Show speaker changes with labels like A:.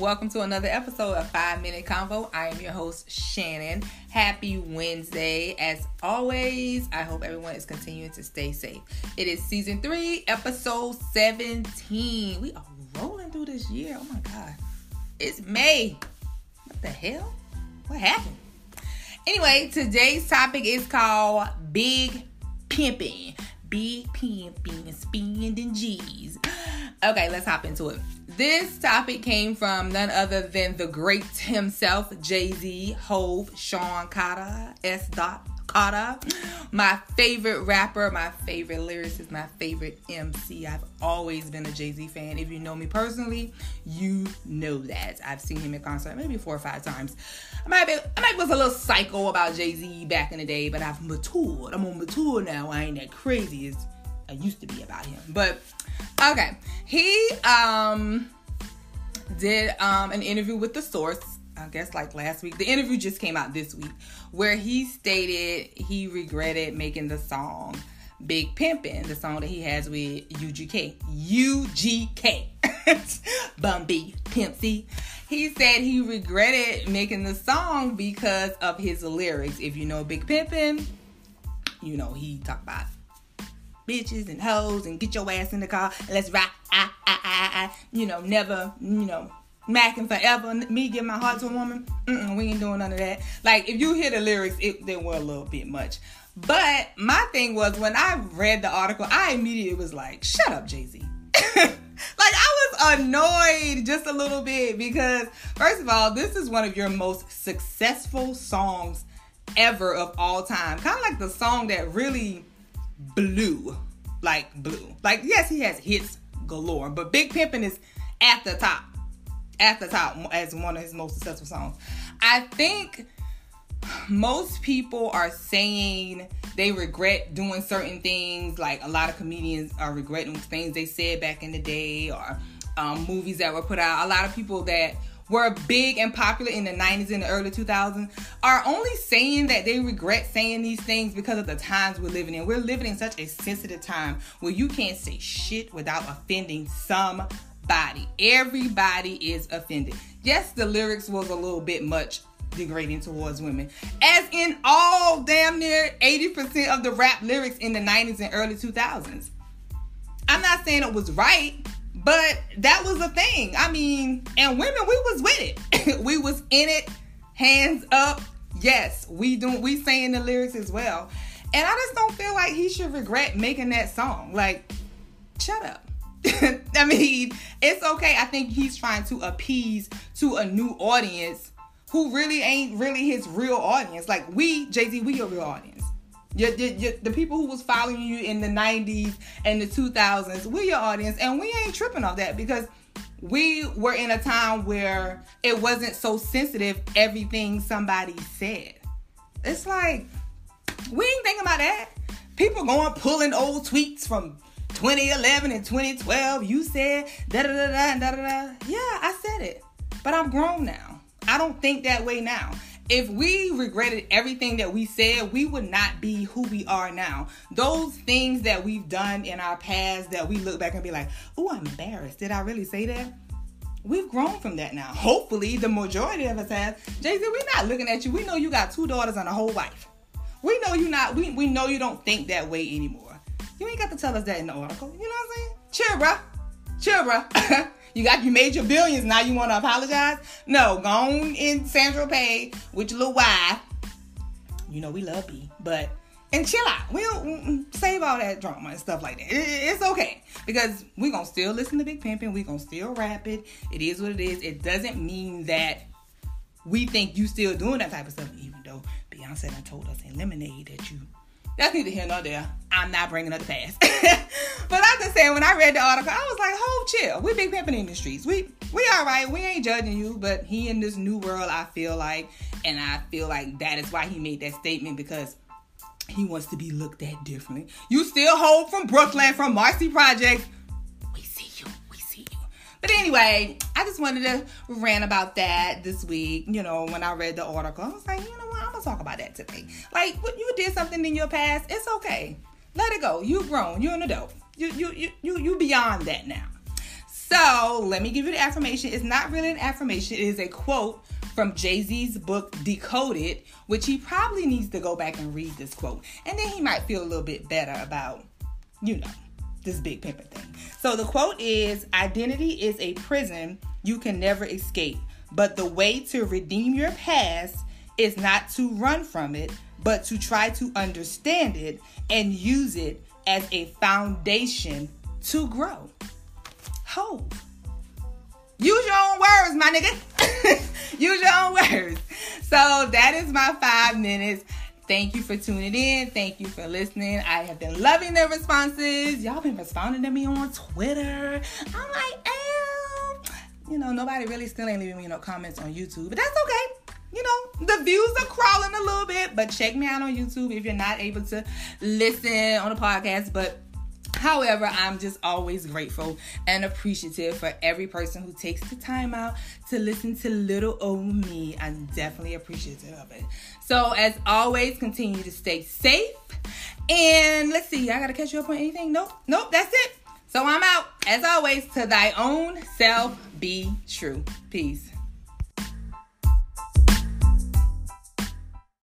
A: Welcome to another episode of Five Minute Convo. I am your host, Shannon. Happy Wednesday. As always, I hope everyone is continuing to stay safe. It is season three, episode 17. We are rolling through this year. Oh my God. It's May. What the hell? What happened? Anyway, today's topic is called Big Pimping. Big Pimping, spending G's. Okay, let's hop into it. This topic came from none other than the great himself, Jay Z, Hov, Sean Carter, S. Dot My favorite rapper, my favorite lyricist, my favorite MC. I've always been a Jay Z fan. If you know me personally, you know that. I've seen him in concert maybe four or five times. I might be, I might was a little psycho about Jay Z back in the day, but I've matured. I'm on mature now. I ain't that crazy as I used to be about him. But Okay. He um did um an interview with the source, I guess like last week. The interview just came out this week where he stated he regretted making the song Big Pimpin', the song that he has with UGK. UGK. Bun B Pimpsy. He said he regretted making the song because of his lyrics. If you know Big Pimpin', you know he talked about bitches and hoes and get your ass in the car let's rock. Ah, ah, ah, ah. You know, never, you know, macking forever. Me give my heart to a woman. We ain't doing none of that. Like, if you hear the lyrics, it, they were a little bit much. But my thing was when I read the article, I immediately was like, shut up, Jay Z. like, I was annoyed just a little bit because, first of all, this is one of your most successful songs ever of all time. Kind of like the song that really blew, like blew. Like yes, he has hits galore, but Big Pimpin' is at the top, at the top as one of his most successful songs. I think most people are saying they regret doing certain things. Like a lot of comedians are regretting things they said back in the day or um, movies that were put out. A lot of people that were big and popular in the 90s and the early 2000s are only saying that they regret saying these things because of the times we're living in. We're living in such a sensitive time where you can't say shit without offending somebody. Everybody is offended. Yes, the lyrics was a little bit much degrading towards women. As in all damn near 80% of the rap lyrics in the 90s and early 2000s. I'm not saying it was right, but that was a thing. I mean, and women, we was with it. we was in it, hands up. Yes, we do. We saying the lyrics as well. And I just don't feel like he should regret making that song. Like, shut up. I mean, it's okay. I think he's trying to appease to a new audience who really ain't really his real audience. Like we, Jay Z, we your real audience. The people who was following you in the 90s and the 2000s, we're your audience, and we ain't tripping off that because we were in a time where it wasn't so sensitive everything somebody said. It's like we ain't thinking about that. People going pulling old tweets from 2011 and 2012. You said da da da da da da. Yeah, I said it, but I'm grown now. I don't think that way now if we regretted everything that we said, we would not be who we are now. Those things that we've done in our past that we look back and be like, oh, I'm embarrassed. Did I really say that? We've grown from that now. Hopefully, the majority of us has. Jay Z, we're not looking at you. We know you got two daughters and a whole wife. We know you not. We, we know you don't think that way anymore. You ain't got to tell us that in the article. You know what I'm saying? Chill, bro. Chill, bro. You got you made your billions. Now you want to apologize? No, go on in Saint-Tropez with your little wife. You know we love B, but and chill out. We'll mm, mm, save all that drama and stuff like that. it's okay because we're gonna still listen to Big Pimpin'. We're gonna still rap it. It is what it is. It doesn't mean that we think you still doing that type of stuff, even though Beyonce told us in Lemonade that you that's neither here nor there. I'm not bringing up the past. but I'm just saying, when I read the article, I was like, "Hold, chill. We big pimping in the streets. We we all right. We ain't judging you, but he in this new world. I feel like, and I feel like that is why he made that statement because he wants to be looked at differently. You still hold from Brooklyn, from Marcy Project. But anyway, I just wanted to rant about that this week. You know, when I read the article, I was like, you know what? I'm gonna talk about that today. Like, you did something in your past, it's okay. Let it go. You've grown. You're an adult. You you you you you beyond that now. So let me give you the affirmation. It's not really an affirmation, it is a quote from Jay Z's book Decoded, which he probably needs to go back and read this quote. And then he might feel a little bit better about, you know, this big pimping thing. So the quote is Identity is a prison you can never escape, but the way to redeem your past is not to run from it, but to try to understand it and use it as a foundation to grow. Hope. Use your own words, my nigga. Use your own words. So that is my five minutes. Thank you for tuning in. Thank you for listening. I have been loving the responses. Y'all been responding to me on Twitter. I'm like, ew. You know, nobody really still ain't leaving me no comments on YouTube, but that's okay. You know, the views are crawling a little bit, but check me out on YouTube if you're not able to listen on the podcast. But However, I'm just always grateful and appreciative for every person who takes the time out to listen to little old me. I'm definitely appreciative of it. So, as always, continue to stay safe. And let's see, I gotta catch you up on anything. Nope, nope, that's it. So, I'm out. As always, to thy own self be true. Peace.